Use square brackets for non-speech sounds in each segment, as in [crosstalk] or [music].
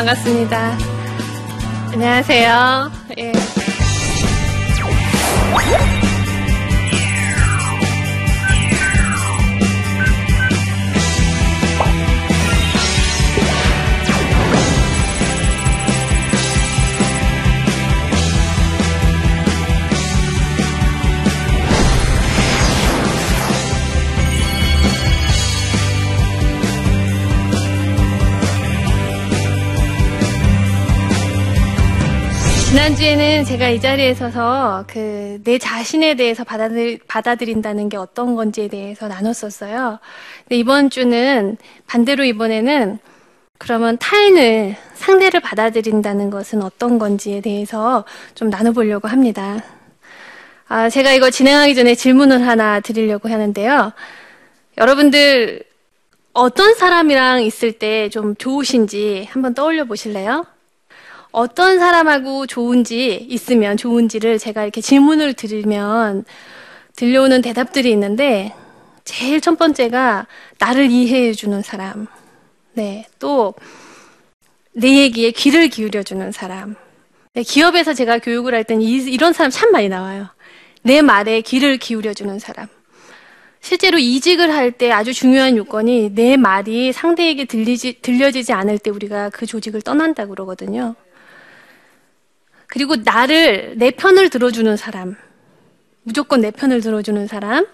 반갑습니다. 안녕하세요. 예. 지난주에는 제가 이 자리에 서서 그 내 자신에 대해서 받아들, 받아들인다는 게 어떤 건지에 대해서 나눴었어요. 근데 이번 주는 반대로 이번에는 그러면 타인을, 상대를 받아들인다는 것은 어떤 건지에 대해서 좀 나눠보려고 합니다. 아, 제가 이거 진행하기 전에 질문을 하나 드리려고 하는데요. 여러분들 어떤 사람이랑 있을 때 좀 좋으신지 한번 떠올려 보실래요? 어떤 사람하고 좋은지 있으면 좋은지를 제가 이렇게 질문을 드리면 들려오는 대답들이 있는데 제일 첫 번째가 나를 이해해 주는 사람. 네. 또 내 얘기에 귀를 기울여 주는 사람. 네, 기업에서 제가 교육을 할 때는 이런 사람 참 많이 나와요. 내 말에 귀를 기울여 주는 사람. 실제로 이직을 할 때 아주 중요한 요건이 내 말이 상대에게 들리지, 들려지지 않을 때 우리가 그 조직을 떠난다 그러거든요. 그리고 나를, 내 편을 들어주는 사람. 무조건 내 편을 들어주는 사람.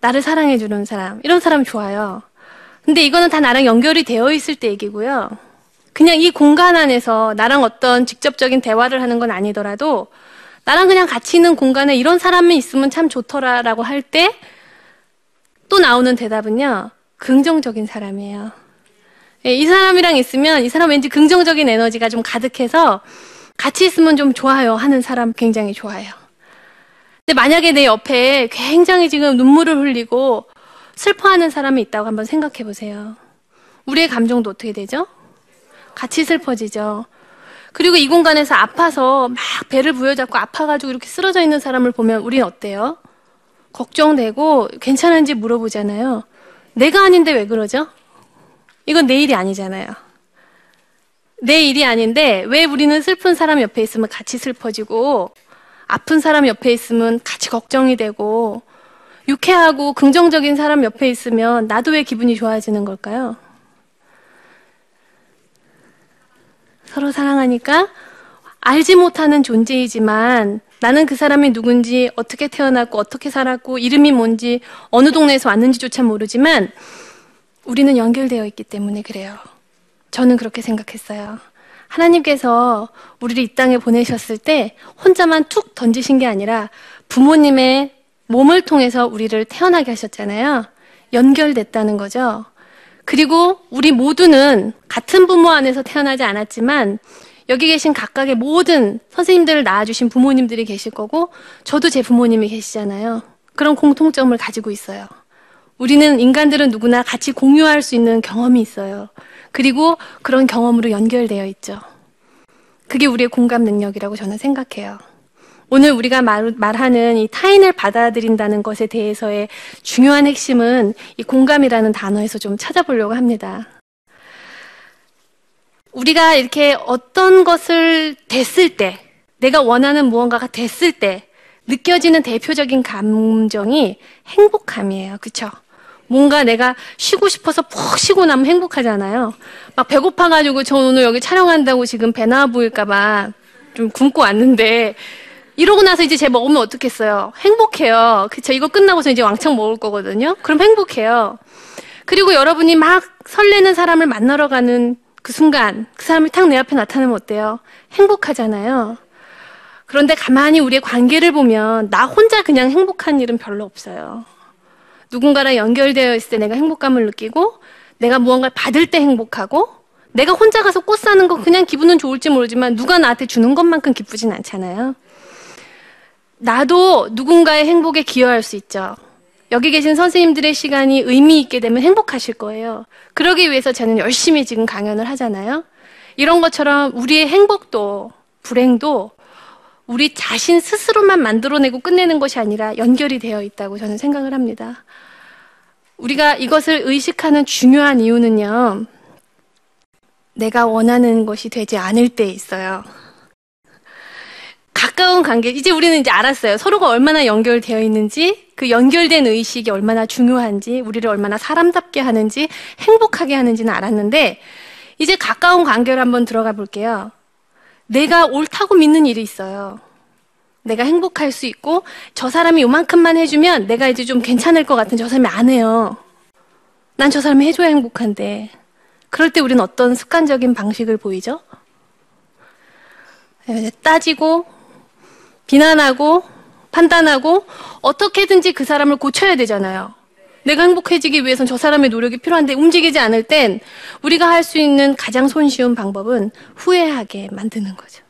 나를 사랑해주는 사람. 이런 사람 좋아요. 근데 이거는 다 나랑 연결이 되어 있을 때 얘기고요. 그냥 이 공간 안에서 나랑 어떤 직접적인 대화를 하는 건 아니더라도 나랑 그냥 같이 있는 공간에 이런 사람이 있으면 참 좋더라라고 할 때 또 나오는 대답은요. 긍정적인 사람이에요. 예, 이 사람이랑 있으면 이 사람 왠지 긍정적인 에너지가 좀 가득해서 같이 있으면 좀 좋아요 하는 사람 굉장히 좋아요. 근데 만약에 내 옆에 굉장히 지금 눈물을 흘리고 슬퍼하는 사람이 있다고 한번 생각해 보세요. 우리의 감정도 어떻게 되죠? 같이 슬퍼지죠. 그리고 이 공간에서 아파서 막 배를 부여잡고 아파가지고 이렇게 쓰러져 있는 사람을 보면 우리는 어때요? 걱정되고 괜찮은지 물어보잖아요. 내가 아닌데 왜 그러죠? 이건 내 일이 아니잖아요. 내 일이 아닌데 왜 우리는 슬픈 사람 옆에 있으면 같이 슬퍼지고 아픈 사람 옆에 있으면 같이 걱정이 되고 유쾌하고 긍정적인 사람 옆에 있으면 나도 왜 기분이 좋아지는 걸까요? 서로 사랑하니까 알지 못하는 존재이지만 나는 그 사람이 누군지 어떻게 태어났고 어떻게 살았고 이름이 뭔지 어느 동네에서 왔는지조차 모르지만 우리는 연결되어 있기 때문에 그래요. 저는 그렇게 생각했어요. 하나님께서 우리를 이 땅에 보내셨을 때 혼자만 툭 던지신 게 아니라 부모님의 몸을 통해서 우리를 태어나게 하셨잖아요. 연결됐다는 거죠. 그리고 우리 모두는 같은 부모 안에서 태어나지 않았지만 여기 계신 각각의 모든 선생님들을 낳아주신 부모님들이 계실 거고 저도 제 부모님이 계시잖아요. 그런 공통점을 가지고 있어요. 우리는 인간들은 누구나 같이 공유할 수 있는 경험이 있어요. 그리고 그런 경험으로 연결되어 있죠. 그게 우리의 공감 능력이라고 저는 생각해요. 오늘 우리가 말, 말하는 이 타인을 받아들인다는 것에 대해서의 중요한 핵심은 이 공감이라는 단어에서 좀 찾아보려고 합니다. 우리가 이렇게 어떤 것을 됐을 때, 내가 원하는 무언가가 됐을 때 느껴지는 대표적인 감정이 행복함이에요. 그쵸? 뭔가 내가 쉬고 싶어서 푹 쉬고 나면 행복하잖아요. 막 배고파가지고 저 오늘 여기 촬영한다고 지금 배 나와 보일까봐 좀 굶고 왔는데 이러고 나서 이제 제 먹으면 어떻겠어요? 행복해요. 그쵸? 이거 끝나고서 이제 왕창 먹을 거거든요. 그럼 행복해요. 그리고 여러분이 막 설레는 사람을 만나러 가는 그 순간 그 사람이 탁 내 앞에 나타나면 어때요? 행복하잖아요. 그런데 가만히 우리의 관계를 보면 나 혼자 그냥 행복한 일은 별로 없어요. 누군가랑 연결되어 있을 때 내가 행복감을 느끼고 내가 무언가를 받을 때 행복하고 내가 혼자 가서 꽃 사는 거 그냥 기분은 좋을지 모르지만 누가 나한테 주는 것만큼 기쁘진 않잖아요. 나도 누군가의 행복에 기여할 수 있죠. 여기 계신 선생님들의 시간이 의미 있게 되면 행복하실 거예요. 그러기 위해서 저는 열심히 지금 강연을 하잖아요. 이런 것처럼 우리의 행복도 불행도 우리 자신 스스로만 만들어내고 끝내는 것이 아니라 연결이 되어 있다고 저는 생각을 합니다. 우리가 이것을 의식하는 중요한 이유는요. 내가 원하는 것이 되지 않을 때 있어요. 가까운 관계, 이제 우리는 이제 알았어요. 서로가 얼마나 연결되어 있는지, 그 연결된 의식이 얼마나 중요한지, 우리를 얼마나 사람답게 하는지, 행복하게 하는지는 알았는데, 이제 가까운 관계를 한번 들어가 볼게요. 내가 옳다고 믿는 일이 있어요. 내가 행복할 수 있고, 저 사람이 요만큼만 해주면 내가 이제 좀 괜찮을 것 같은 저 사람이 안 해요. 난 저 사람이 해줘야 행복한데. 그럴 때 우리는 어떤 습관적인 방식을 보이죠? 따지고, 비난하고, 판단하고, 어떻게든지 그 사람을 고쳐야 되잖아요. 내가 행복해지기 위해선 저 사람의 노력이 필요한데 움직이지 않을 땐 우리가 할 수 있는 가장 손쉬운 방법은 후회하게 만드는 거죠.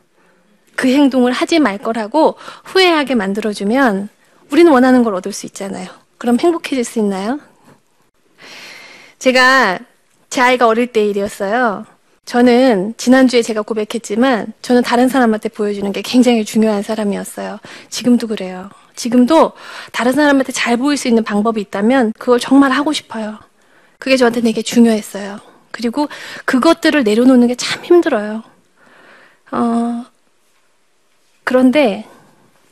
그 행동을 하지 말 거라고 후회하게 만들어주면 우리는 원하는 걸 얻을 수 있잖아요. 그럼 행복해질 수 있나요? 제가 제 아이가 어릴 때 일이었어요. 저는 지난주에 제가 고백했지만 저는 다른 사람한테 보여주는 게 굉장히 중요한 사람이었어요. 지금도 그래요. 지금도 다른 사람한테 잘 보일 수 있는 방법이 있다면 그걸 정말 하고 싶어요. 그게 저한테 되게 중요했어요. 그리고 그것들을 내려놓는 게 참 힘들어요. 어, 그런데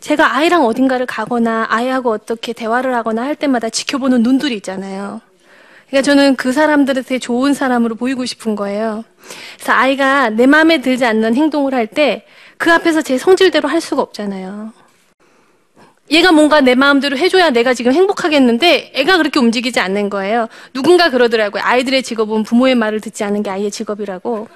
제가 아이랑 어딘가를 가거나 아이하고 어떻게 대화를 하거나 할 때마다 지켜보는 눈들이 있잖아요. 그러니까 저는 그 사람들한테 좋은 사람으로 보이고 싶은 거예요. 그래서 아이가 내 마음에 들지 않는 행동을 할 때 그 앞에서 제 성질대로 할 수가 없잖아요. 얘가 뭔가 내 마음대로 해줘야 내가 지금 행복하겠는데 애가 그렇게 움직이지 않는 거예요. 누군가 그러더라고요. 아이들의 직업은 부모의 말을 듣지 않는 게 아이의 직업이라고.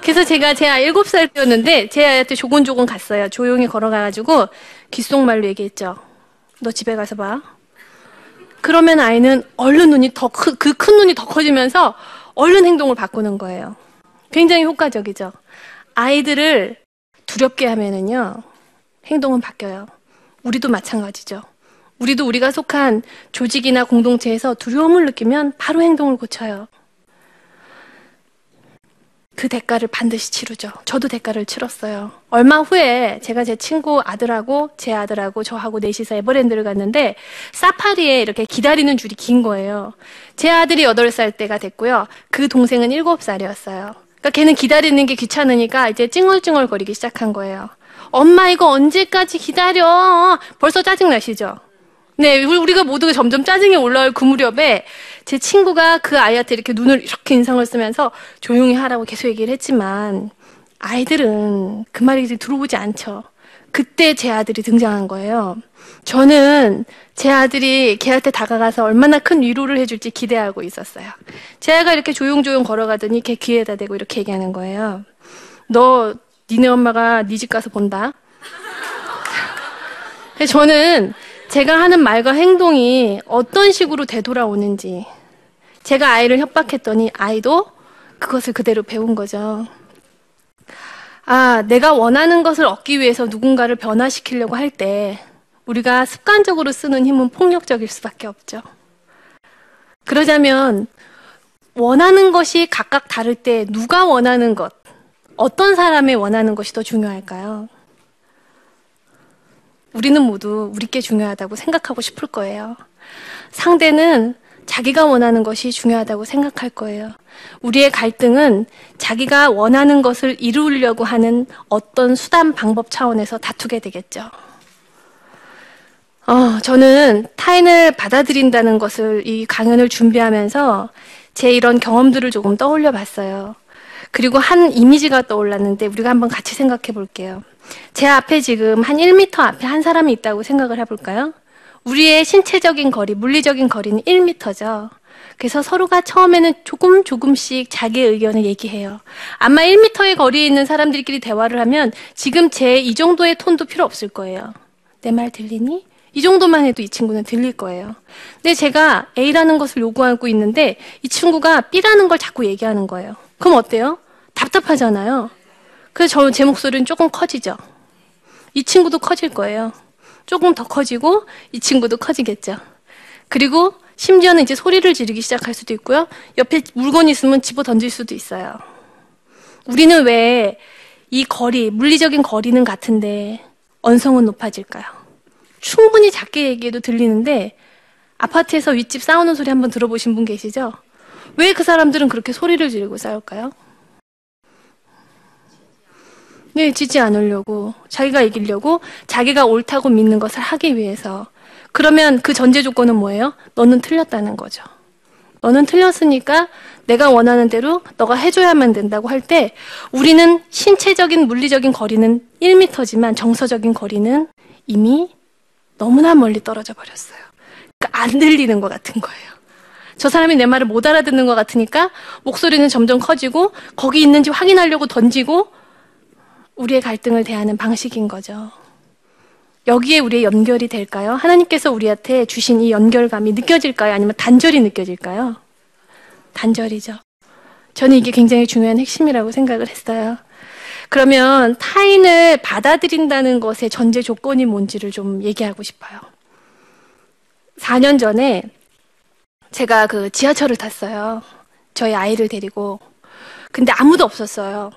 그래서 제가 제 아이 7살 때였는데 제 아이한테 조곤조곤 갔어요. 조용히 걸어가가지고 귓속말로 얘기했죠. 너 집에 가서 봐. 그러면 아이는 얼른 눈이 더, 그큰 눈이 더 커지면서 얼른 행동을 바꾸는 거예요. 굉장히 효과적이죠. 아이들을 두렵게 하면은요, 행동은 바뀌어요. 우리도 마찬가지죠. 우리도 우리가 속한 조직이나 공동체에서 두려움을 느끼면 바로 행동을 고쳐요. 그 대가를 반드시 치르죠. 저도 대가를 치렀어요. 얼마 후에 제가 제 친구 아들하고 제 아들하고 저하고 넷이서 에버랜드를 갔는데 사파리에 이렇게 기다리는 줄이 긴 거예요. 제 아들이 8살 때가 됐고요. 그 동생은 7살이었어요. 그러니까 걔는 기다리는 게 귀찮으니까 이제 찡얼찡얼 거리기 시작한 거예요. 엄마 이거 언제까지 기다려? 벌써 짜증 나시죠? 네, 우리가 모두가 점점 짜증이 올라올 그 무렵에 제 친구가 그 아이한테 이렇게 눈을 이렇게 인상을 쓰면서 조용히 하라고 계속 얘기를 했지만 아이들은 그 말이 이제 들어오지 않죠. 그때 제 아들이 등장한 거예요. 저는 제 아들이 걔한테 다가가서 얼마나 큰 위로를 해줄지 기대하고 있었어요. 제 아이가 이렇게 조용조용 걸어가더니 걔 귀에다 대고 이렇게 얘기하는 거예요. 너 니네 엄마가 네 집 가서 본다. 저는 제가 하는 말과 행동이 어떤 식으로 되돌아오는지 제가 아이를 협박했더니 아이도 그것을 그대로 배운 거죠. 아, 내가 원하는 것을 얻기 위해서 누군가를 변화시키려고 할 때 우리가 습관적으로 쓰는 힘은 폭력적일 수밖에 없죠. 그러자면 원하는 것이 각각 다를 때 누가 원하는 것, 어떤 사람의 원하는 것이 더 중요할까요? 우리는 모두 우리께 중요하다고 생각하고 싶을 거예요. 상대는 자기가 원하는 것이 중요하다고 생각할 거예요. 우리의 갈등은 자기가 원하는 것을 이루려고 하는 어떤 수단 방법 차원에서 다투게 되겠죠. 어, 저는 타인을 받아들인다는 것을 이 강연을 준비하면서 제 이런 경험들을 조금 떠올려 봤어요. 그리고 한 이미지가 떠올랐는데 우리가 한번 같이 생각해 볼게요. 제 앞에 지금 한 1미터 앞에 한 사람이 있다고 생각을 해볼까요? 우리의 신체적인 거리, 물리적인 거리는 1미터죠. 그래서 서로가 처음에는 조금 조금씩 자기의 의견을 얘기해요. 아마 1미터의 거리에 있는 사람들끼리 대화를 하면 지금 제 이 정도의 톤도 필요 없을 거예요. 내 말 들리니? 이 정도만 해도 이 친구는 들릴 거예요. 근데 제가 A라는 것을 요구하고 있는데 이 친구가 B라는 걸 자꾸 얘기하는 거예요. 그럼 어때요? 답답하잖아요. 그래서 저는 제 목소리는 조금 커지죠. 이 친구도 커질 거예요. 조금 더 커지고 이 친구도 커지겠죠. 그리고 심지어는 이제 소리를 지르기 시작할 수도 있고요. 옆에 물건이 있으면 집어 던질 수도 있어요. 우리는 왜 이 거리, 물리적인 거리는 같은데 언성은 높아질까요? 충분히 작게 얘기해도 들리는데 아파트에서 윗집 싸우는 소리 한번 들어보신 분 계시죠? 왜 그 사람들은 그렇게 소리를 지르고 싸울까요? 네, 지지 않으려고. 자기가 이기려고 자기가 옳다고 믿는 것을 하기 위해서. 그러면 그 전제 조건은 뭐예요? 너는 틀렸다는 거죠. 너는 틀렸으니까 내가 원하는 대로 너가 해줘야만 된다고 할 때 우리는 신체적인 물리적인 거리는 1미터지만 정서적인 거리는 이미 너무나 멀리 떨어져 버렸어요. 그러니까 안 들리는 것 같은 거예요. 저 사람이 내 말을 못 알아듣는 것 같으니까 목소리는 점점 커지고 거기 있는지 확인하려고 던지고 우리의 갈등을 대하는 방식인 거죠. 여기에 우리의 연결이 될까요? 하나님께서 우리한테 주신 이 연결감이 느껴질까요? 아니면 단절이 느껴질까요? 단절이죠. 저는 이게 굉장히 중요한 핵심이라고 생각을 했어요. 그러면 타인을 받아들인다는 것의 전제 조건이 뭔지를 좀 얘기하고 싶어요. 4년 전에 제가 그 지하철을 탔어요. 저희 아이를 데리고. 근데 아무도 없었어요.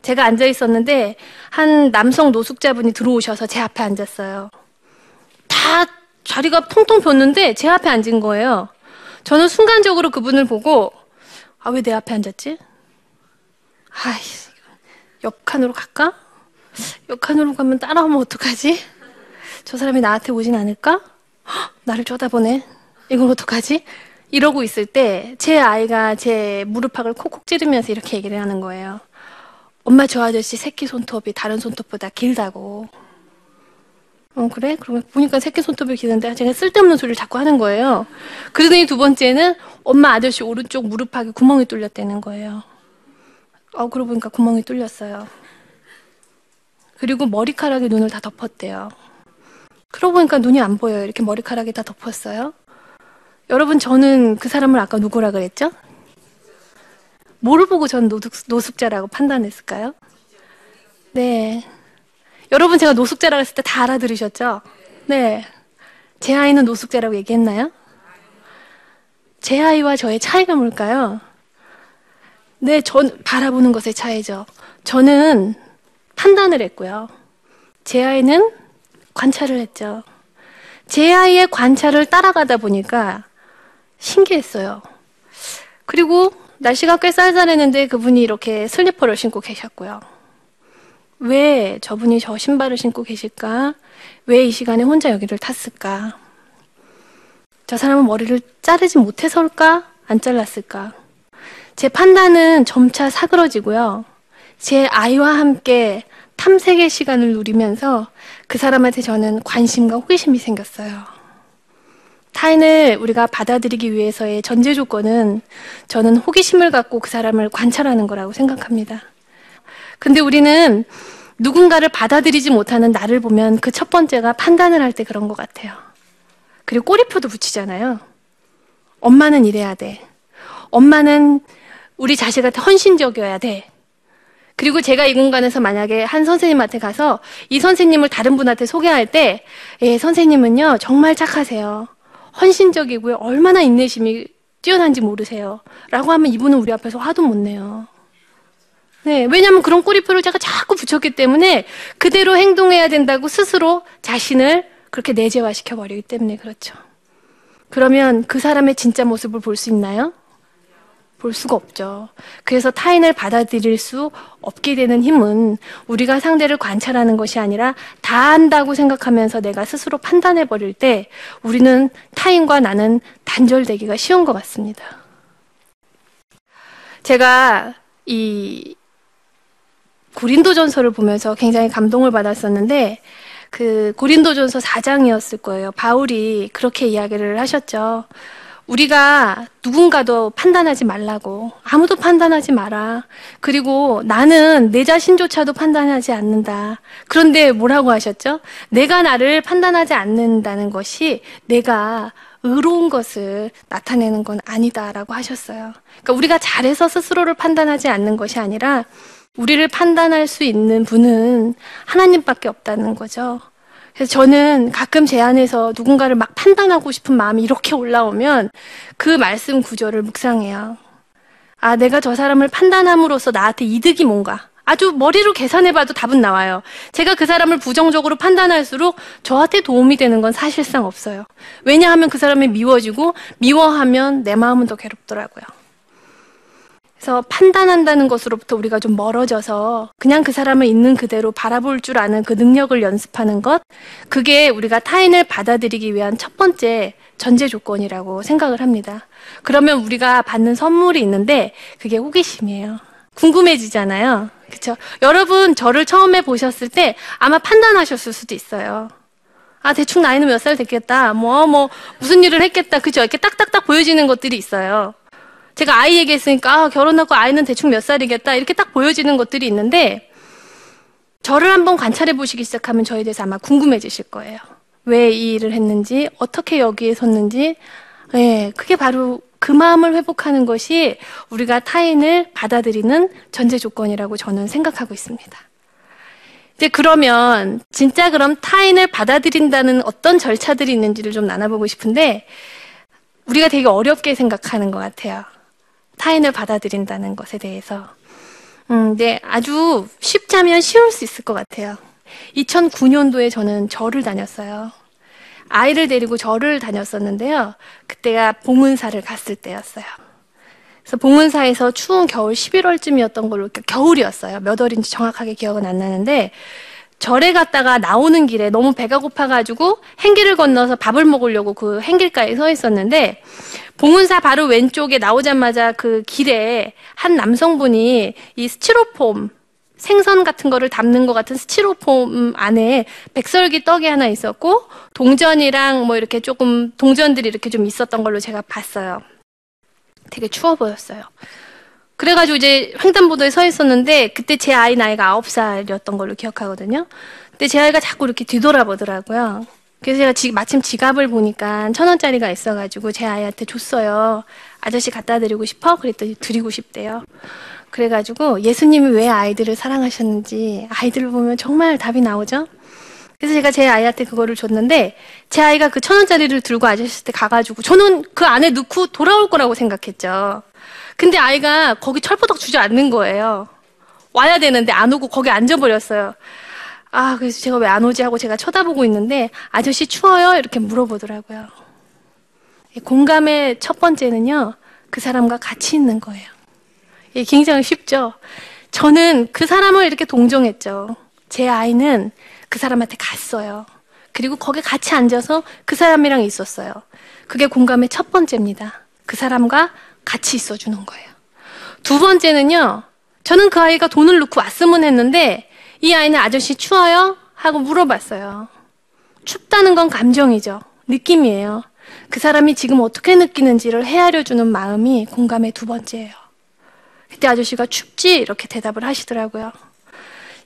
제가 앉아 있었는데 한 남성 노숙자분이 들어오셔서 제 앞에 앉았어요. 다 자리가 통통 폈는데 제 앞에 앉은 거예요. 저는 순간적으로 그분을 보고 아, 왜 내 앞에 앉았지? 아이, 옆칸으로 갈까? 옆칸으로 가면 따라오면 어떡하지? 저 사람이 나한테 오진 않을까? 헉, 나를 쳐다보네. 이건 어떡하지? 이러고 있을 때 제 아이가 제 무릎팍을 콕콕 찌르면서 이렇게 얘기를 하는 거예요. 엄마 저 아저씨 새끼 손톱이 다른 손톱보다 길다고. 어, 그래? 그러면 보니까 새끼 손톱이 기는데 제가 쓸데없는 소리를 자꾸 하는 거예요. 그러더니 두 번째는 엄마 아저씨 오른쪽 무릎팍에 구멍이 뚫렸다는 거예요. 어, 그러고 보니까 구멍이 뚫렸어요. 그리고 머리카락에 눈을 다 덮었대요. 그러고 보니까 눈이 안 보여요. 이렇게 머리카락에 다 덮었어요. 여러분, 저는 그 사람을 아까 누구라 그랬죠? 뭐를 보고 전 노숙, 노숙자라고 판단했을까요? 네. 여러분, 제가 노숙자라고 했을 때 다 알아들으셨죠? 네. 제 아이는 노숙자라고 얘기했나요? 제 아이와 저의 차이가 뭘까요? 네, 전 바라보는 것의 차이죠. 저는 판단을 했고요. 제 아이는 관찰을 했죠. 제 아이의 관찰을 따라가다 보니까 신기했어요. 그리고 날씨가 꽤 쌀쌀했는데 그분이 이렇게 슬리퍼를 신고 계셨고요. 왜 저분이 저 신발을 신고 계실까? 왜 이 시간에 혼자 여기를 탔을까? 저 사람은 머리를 자르지 못해서일까? 안 잘랐을까? 제 판단은 점차 사그러지고요. 제 아이와 함께 탐색의 시간을 누리면서 그 사람한테 저는 관심과 호기심이 생겼어요. 타인을 우리가 받아들이기 위해서의 전제 조건은 저는 호기심을 갖고 그 사람을 관찰하는 거라고 생각합니다. 근데 우리는 누군가를 받아들이지 못하는 나를 보면 그 첫 번째가 판단을 할 때 그런 것 같아요. 그리고 꼬리표도 붙이잖아요. 엄마는 이래야 돼. 엄마는 우리 자식한테 헌신적이어야 돼. 그리고 제가 이 공간에서 만약에 한 선생님한테 가서 이 선생님을 다른 분한테 소개할 때, 예, 선생님은요, 정말 착하세요. 헌신적이고요. 얼마나 인내심이 뛰어난지 모르세요. 라고 하면 이분은 우리 앞에서 화도 못 내요. 네, 왜냐하면 그런 꼬리표를 제가 자꾸 붙였기 때문에 그대로 행동해야 된다고 스스로 자신을 그렇게 내재화시켜 버리기 때문에 그렇죠. 그러면 그 사람의 진짜 모습을 볼 수 있나요? 볼 수가 없죠. 그래서 타인을 받아들일 수 없게 되는 힘은 우리가 상대를 관찰하는 것이 아니라 다 안다고 생각하면서 내가 스스로 판단해 버릴 때 우리는 타인과 나는 단절되기가 쉬운 것 같습니다. 제가 이 고린도전서를 보면서 굉장히 감동을 받았었는데 그 고린도전서 4장이었을 거예요. 바울이 그렇게 이야기를 하셨죠. 우리가 누군가도 판단하지 말라고. 아무도 판단하지 마라. 그리고 나는 내 자신조차도 판단하지 않는다. 그런데 뭐라고 하셨죠? 내가 나를 판단하지 않는다는 것이 내가 의로운 것을 나타내는 건 아니다라고 하셨어요. 그러니까 우리가 잘해서 스스로를 판단하지 않는 것이 아니라 우리를 판단할 수 있는 분은 하나님밖에 없다는 거죠. 그래서 저는 가끔 제 안에서 누군가를 막 판단하고 싶은 마음이 이렇게 올라오면 그 말씀 구절을 묵상해요. 아, 내가 저 사람을 판단함으로써 나한테 이득이 뭔가. 아주 머리로 계산해봐도 답은 나와요. 제가 그 사람을 부정적으로 판단할수록 저한테 도움이 되는 건 사실상 없어요. 왜냐하면 그 사람이 미워지고 미워하면 내 마음은 더 괴롭더라고요. 그래서 판단한다는 것으로부터 우리가 좀 멀어져서 그냥 그 사람을 있는 그대로 바라볼 줄 아는 그 능력을 연습하는 것, 그게 우리가 타인을 받아들이기 위한 첫 번째 전제 조건이라고 생각을 합니다. 그러면 우리가 받는 선물이 있는데 그게 호기심이에요. 궁금해지잖아요. 그렇죠? 여러분 저를 처음에 보셨을 때 아마 판단하셨을 수도 있어요. 아 대충 나이는 몇 살 됐겠다. 뭐뭐 뭐, 무슨 일을 했겠다. 그죠? 이렇게 딱딱딱 보여지는 것들이 있어요. 제가 아이 얘기했으니까 아, 결혼하고 아이는 대충 몇 살이겠다 이렇게 딱 보여지는 것들이 있는데 저를 한번 관찰해 보시기 시작하면 저에 대해서 아마 궁금해지실 거예요. 왜 이 일을 했는지 어떻게 여기에 섰는지 예, 그게 바로 그 마음을 회복하는 것이 우리가 타인을 받아들이는 전제 조건이라고 저는 생각하고 있습니다. 이제 그러면 진짜 그럼 타인을 받아들인다는 어떤 절차들이 있는지를 좀 나눠보고 싶은데 우리가 되게 어렵게 생각하는 것 같아요. 타인을 받아들인다는 것에 대해서. 음, 네, 아주 쉽자면 쉬울 수 있을 것 같아요. 2009년도에 저는 절을 다녔어요. 아이를 데리고 절을 다녔었는데요. 그때가 봉은사를 갔을 때였어요. 그래서 봉은사에서 추운 겨울 11월쯤이었던 걸로 겨울이었어요. 몇 월인지 정확하게 기억은 안 나는데 절에 갔다가 나오는 길에 너무 배가 고파가지고 행길을 건너서 밥을 먹으려고 그 행길가에 서 있었는데 봉은사 바로 왼쪽에 나오자마자 그 길에 한 남성분이 이 스티로폼 생선 같은 거를 담는 것 같은 스티로폼 안에 백설기 떡이 하나 있었고 동전이랑 뭐 이렇게 조금 동전들이 이렇게 좀 있었던 걸로 제가 봤어요. 되게 추워 보였어요. 그래가지고 이제 횡단보도에 서 있었는데 그때 제 아이 나이가 아홉 살이었던 걸로 기억하거든요. 근데 제 아이가 자꾸 이렇게 뒤돌아보더라고요. 그래서 제가 지, 마침 지갑을 보니까 천 원짜리가 있어가지고 제 아이한테 줬어요. 아저씨 갖다 드리고 싶어? 그랬더니 드리고 싶대요. 그래가지고 예수님이 왜 아이들을 사랑하셨는지 아이들을 보면 정말 답이 나오죠? 그래서 제가 제 아이한테 그거를 줬는데 제 아이가 그 천 원짜리를 들고 아저씨 때 가가지고 저는 그 안에 넣고 돌아올 거라고 생각했죠. 근데 아이가 거기 철부덕 주저앉는 거예요. 와야 되는데 안 오고 거기 앉아버렸어요. 아, 그래서 제가 왜 안 오지 하고 제가 쳐다보고 있는데 아저씨 추워요? 이렇게 물어보더라고요. 공감의 첫 번째는요, 그 사람과 같이 있는 거예요. 예, 굉장히 쉽죠? 저는 그 사람을 이렇게 동정했죠. 제 아이는 그 사람한테 갔어요. 그리고 거기 같이 앉아서 그 사람이랑 있었어요. 그게 공감의 첫 번째입니다. 그 사람과 같이 있어주는 거예요. 두 번째는요, 저는 그 아이가 돈을 넣고 왔으면 했는데, 이 아이는 아저씨 추워요? 하고 물어봤어요. 춥다는 건 감정이죠. 느낌이에요. 그 사람이 지금 어떻게 느끼는지를 헤아려주는 마음이 공감의 두 번째예요. 그때 아저씨가 춥지? 이렇게 대답을 하시더라고요.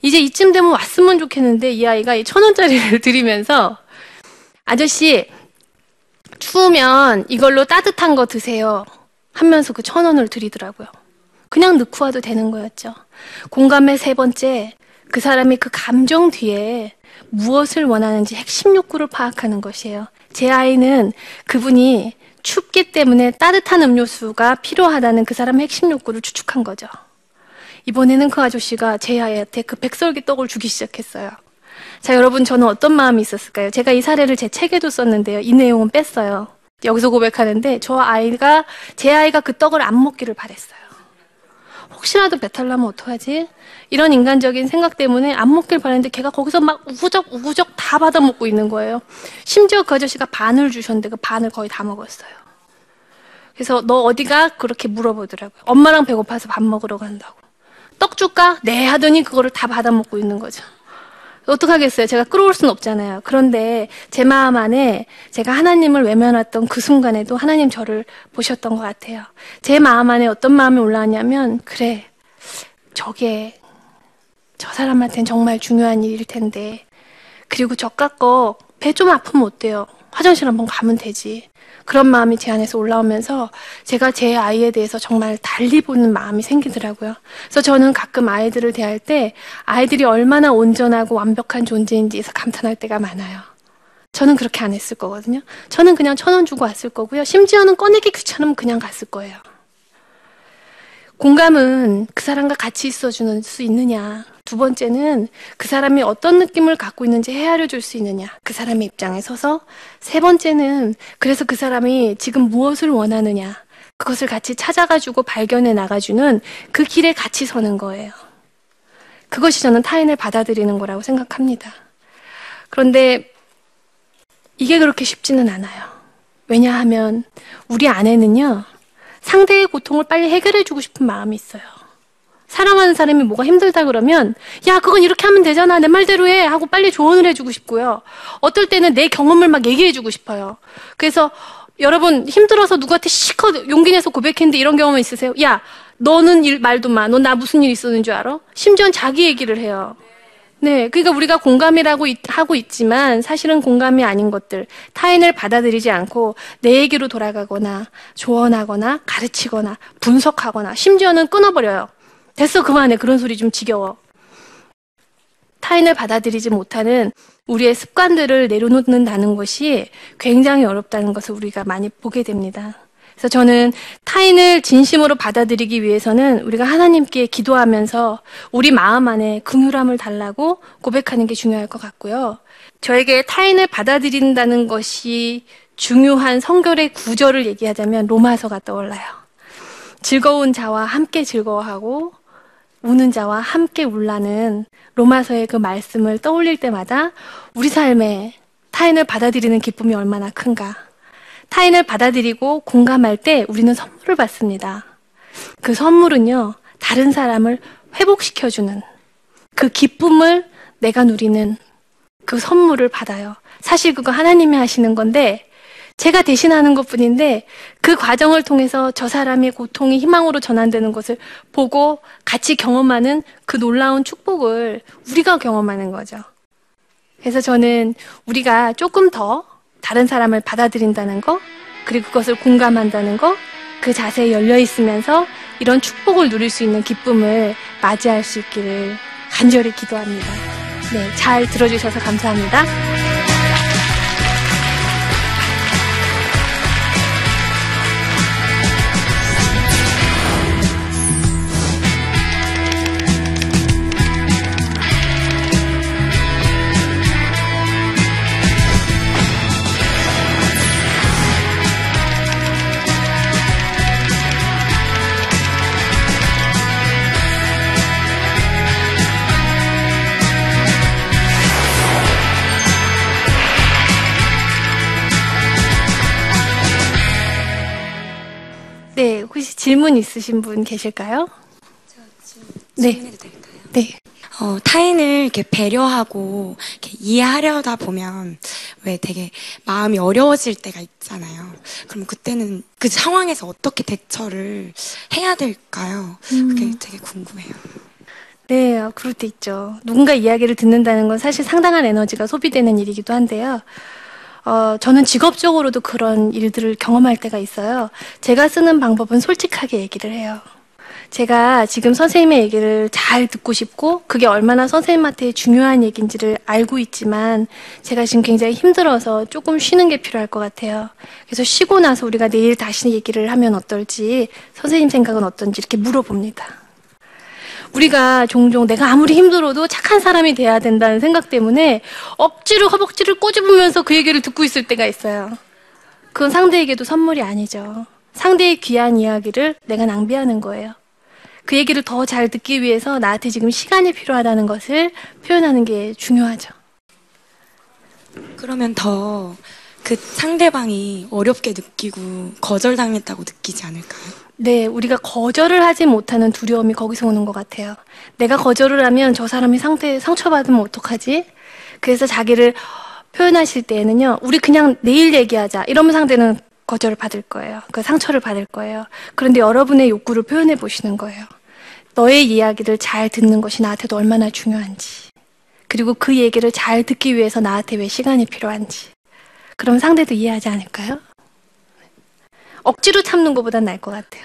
이제 이쯤 되면 왔으면 좋겠는데 이 아이가 이 천 원짜리를 [laughs] 드리면서 아저씨 추우면 이걸로 따뜻한 거 드세요. 하면서 그 천 원을 드리더라고요. 그냥 넣고 와도 되는 거였죠. 공감의 세 번째, 그 사람이 그 감정 뒤에 무엇을 원하는지 핵심 욕구를 파악하는 것이에요. 제 아이는 그분이 춥기 때문에 따뜻한 음료수가 필요하다는 그 사람의 핵심 욕구를 추측한 거죠. 이번에는 그 아저씨가 제 아이한테 그 백설기 떡을 주기 시작했어요. 자, 여러분, 저는 어떤 마음이 있었을까요? 제가 이 사례를 제 책에도 썼는데요. 이 내용은 뺐어요. 여기서 고백하는데 저 아이가 제 아이가 그 떡을 안 먹기를 바랬어요. 혹시라도 배탈 나면 어떡하지? 이런 인간적인 생각 때문에 안 먹길 바랬는데 걔가 거기서 막 우구적 우구적 다 받아 먹고 있는 거예요. 심지어 그 아저씨가 반을 주셨는데 그 반을 거의 다 먹었어요. 그래서 너 어디가? 그렇게 물어보더라고요. 엄마랑 배고파서 밥 먹으러 간다고. 떡 줄까? 네 하더니 그거를 다 받아 먹고 있는 거죠. 어떡하겠어요? 제가 끌어올 수는 없잖아요. 그런데 제 마음 안에 제가 하나님을 외면했던 그 순간에도 하나님 저를 보셨던 것 같아요. 제 마음 안에 어떤 마음이 올라왔냐면, 그래, 저게 저 사람한테는 정말 중요한 일일 텐데. 그리고 저 깎고 배 좀 아프면 어때요? 화장실 한번 가면 되지. 그런 마음이 제 안에서 올라오면서 제가 제 아이에 대해서 정말 달리 보는 마음이 생기더라고요. 그래서 저는 가끔 아이들을 대할 때 아이들이 얼마나 온전하고 완벽한 존재인지에서 감탄할 때가 많아요. 저는 그렇게 안 했을 거거든요. 저는 그냥 천 원 주고 왔을 거고요. 심지어는 꺼내기 귀찮으면 그냥 갔을 거예요. 공감은 그 사람과 같이 있어주는 수 있느냐. 두 번째는 그 사람이 어떤 느낌을 갖고 있는지 헤아려 줄 수 있느냐. 그 사람의 입장에 서서. 세 번째는 그래서 그 사람이 지금 무엇을 원하느냐. 그것을 같이 찾아가지고 발견해 나가주는 그 길에 같이 서는 거예요. 그것이 저는 타인을 받아들이는 거라고 생각합니다. 그런데 이게 그렇게 쉽지는 않아요. 왜냐하면 우리 안에는요, 상대의 고통을 빨리 해결해주고 싶은 마음이 있어요. 사랑하는 사람이 뭐가 힘들다 그러면, 야, 그건 이렇게 하면 되잖아. 내 말대로 해. 하고 빨리 조언을 해주고 싶고요. 어떨 때는 내 경험을 막 얘기해주고 싶어요. 그래서 여러분 힘들어서 누구한테 시컷 용기 내서 고백했는데 이런 경험 있으세요? 야, 너는 일 말도 마. 너 나 무슨 일 있었는 줄 알아? 심지어는 자기 얘기를 해요. 네, 그러니까 우리가 공감이라고 있, 하고 있지만 사실은 공감이 아닌 것들, 타인을 받아들이지 않고 내 얘기로 돌아가거나 조언하거나 가르치거나 분석하거나 심지어는 끊어버려요. 됐어, 그만해. 그런 소리 좀 지겨워. 타인을 받아들이지 못하는 우리의 습관들을 내려놓는다는 것이 굉장히 어렵다는 것을 우리가 많이 보게 됩니다. 그래서 저는 타인을 진심으로 받아들이기 위해서는 우리가 하나님께 기도하면서 우리 마음 안에 긍휼함을 달라고 고백하는 게 중요할 것 같고요. 저에게 타인을 받아들인다는 것이 중요한 성결의 구절을 얘기하자면 로마서가 떠올라요. 즐거운 자와 함께 즐거워하고 우는 자와 함께 울라는 로마서의 그 말씀을 떠올릴 때마다 우리 삶에 타인을 받아들이는 기쁨이 얼마나 큰가. 타인을 받아들이고 공감할 때 우리는 선물을 받습니다. 그 선물은요, 다른 사람을 회복시켜주는 그 기쁨을 내가 누리는 그 선물을 받아요. 사실 그거 하나님이 하시는 건데, 제가 대신하는 것 뿐인데, 그 과정을 통해서 저 사람의 고통이 희망으로 전환되는 것을 보고 같이 경험하는 그 놀라운 축복을 우리가 경험하는 거죠. 그래서 저는 우리가 조금 더 다른 사람을 받아들인다는 거, 그리고 그것을 공감한다는 거, 그 자세에 열려 있으면서 이런 축복을 누릴 수 있는 기쁨을 맞이할 수 있기를 간절히 기도합니다. 네, 잘 들어주셔서 감사합니다. 질문 있으신 분 계실까요? 네. 네. 어, 타인을 이렇게 배려하고 이렇게 이해하려다 보면 왜 되게 마음이 어려워질 때가 있잖아요. 그럼 그때는 그 상황에서 어떻게 대처를 해야 될까요? 그게 되게 궁금해요. 네, 어, 그럴 때 있죠. 누군가 이야기를 듣는다는 건 사실 상당한 에너지가 소비되는 일이기도 한데요. 어, 저는 직업적으로도 그런 일들을 경험할 때가 있어요. 제가 쓰는 방법은 솔직하게 얘기를 해요. 제가 지금 선생님의 얘기를 잘 듣고 싶고, 그게 얼마나 선생님한테 중요한 얘기인지를 알고 있지만, 제가 지금 굉장히 힘들어서 조금 쉬는 게 필요할 것 같아요. 그래서 쉬고 나서 우리가 내일 다시 얘기를 하면 어떨지, 선생님 생각은 어떤지 이렇게 물어봅니다. 우리가 종종 내가 아무리 힘들어도 착한 사람이 돼야 된다는 생각 때문에 억지로 허벅지를 꼬집으면서 그 얘기를 듣고 있을 때가 있어요. 그건 상대에게도 선물이 아니죠. 상대의 귀한 이야기를 내가 낭비하는 거예요. 그 얘기를 더 잘 듣기 위해서 나한테 지금 시간이 필요하다는 것을 표현하는 게 중요하죠. 그러면 더 그 상대방이 어렵게 느끼고 거절당했다고 느끼지 않을까요? 네, 우리가 거절을 하지 못하는 두려움이 거기서 오는 것 같아요. 내가 거절을 하면 저 사람이 상태 상처받으면 어떡하지? 그래서 자기를 표현하실 때에는요, 우리 그냥 내일 얘기하자. 이러면 상대는 거절을 받을 거예요. 그 상처를 받을 거예요. 그런데 여러분의 욕구를 표현해 보시는 거예요. 너의 이야기를 잘 듣는 것이 나한테도 얼마나 중요한지. 그리고 그 얘기를 잘 듣기 위해서 나한테 왜 시간이 필요한지. 그럼 상대도 이해하지 않을까요? 억지로 참는 것보단 나을 것 같아요.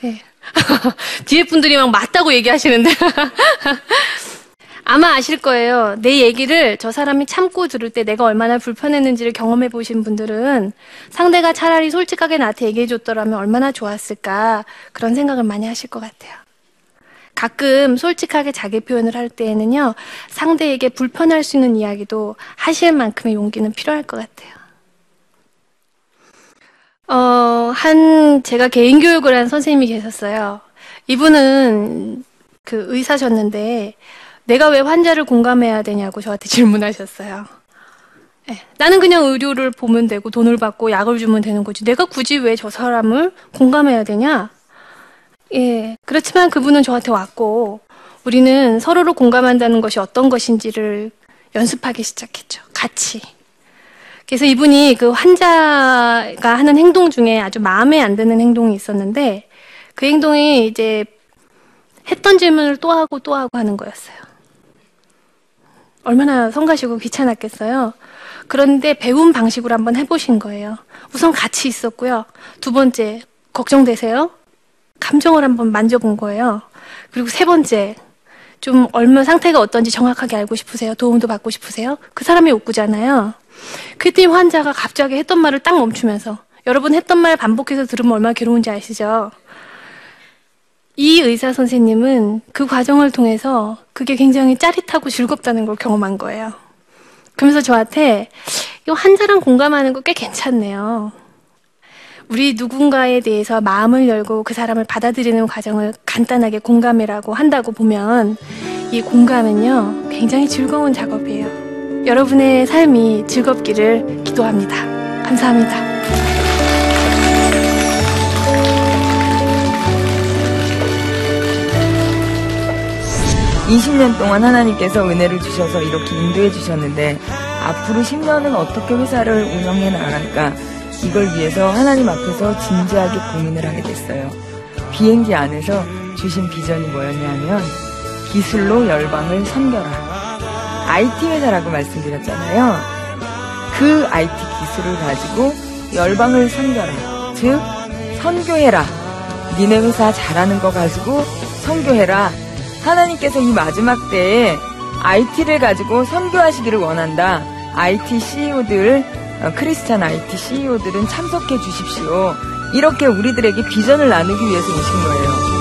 네. [laughs] 뒤에 분들이 막 맞다고 얘기하시는데. [laughs] 아마 아실 거예요. 내 얘기를 저 사람이 참고 들을 때 내가 얼마나 불편했는지를 경험해 보신 분들은 상대가 차라리 솔직하게 나한테 얘기해 줬더라면 얼마나 좋았을까 그런 생각을 많이 하실 것 같아요. 가끔 솔직하게 자기 표현을 할 때에는요, 상대에게 불편할 수 있는 이야기도 하실 만큼의 용기는 필요할 것 같아요. 어, 한, 제가 개인 교육을 한 선생님이 계셨어요. 이분은 그 의사셨는데, 내가 왜 환자를 공감해야 되냐고 저한테 [laughs] 질문하셨어요. 예, 나는 그냥 의료를 보면 되고 돈을 받고 약을 주면 되는 거지. 내가 굳이 왜 저 사람을 공감해야 되냐? 예, 그렇지만 그분은 저한테 왔고, 우리는 서로를 공감한다는 것이 어떤 것인지를 연습하기 시작했죠. 같이. 그래서 이분이 그 환자가 하는 행동 중에 아주 마음에 안 드는 행동이 있었는데, 그 행동이 이제 했던 질문을 또 하고 또 하고 하는 거였어요. 얼마나 성가시고 귀찮았겠어요. 그런데 배운 방식으로 한번 해보신 거예요. 우선 같이 있었고요. 두 번째, 걱정되세요? 감정을 한번 만져본 거예요. 그리고 세 번째, 좀 얼마 상태가 어떤지 정확하게 알고 싶으세요? 도움도 받고 싶으세요? 그 사람이 욕구잖아요. 그랬더니 환자가 갑자기 했던 말을 딱 멈추면서 여러분 했던 말 반복해서 들으면 얼마나 괴로운지 아시죠? 이 의사 선생님은 그 과정을 통해서 그게 굉장히 짜릿하고 즐겁다는 걸 경험한 거예요. 그러면서 저한테 이 환자랑 공감하는 거 꽤 괜찮네요. 우리 누군가에 대해서 마음을 열고 그 사람을 받아들이는 과정을 간단하게 공감이라고 한다고 보면 이 공감은요 굉장히 즐거운 작업이에요. 여러분의 삶이 즐겁기를 기도합니다. 감사합니다. 20년 동안 하나님께서 은혜를 주셔서 이렇게 인도해 주셨는데 앞으로 10년은 어떻게 회사를 운영해 나갈까 이걸 위해서 하나님 앞에서 진지하게 고민을 하게 됐어요. 비행기 안에서 주신 비전이 뭐였냐면 기술로 열방을 선결하. IT 회사라고 말씀드렸잖아요. 그 IT 기술을 가지고 열방을 선결하. 즉 선교해라. 니네 회사 잘하는 거 가지고 선교해라. 하나님께서 이 마지막 때에 IT를 가지고 선교하시기를 원한다. IT CEO들, 어, 크리스찬 IT CEO들은 참석해 주십시오. 이렇게 우리들에게 비전을 나누기 위해서 오신 거예요.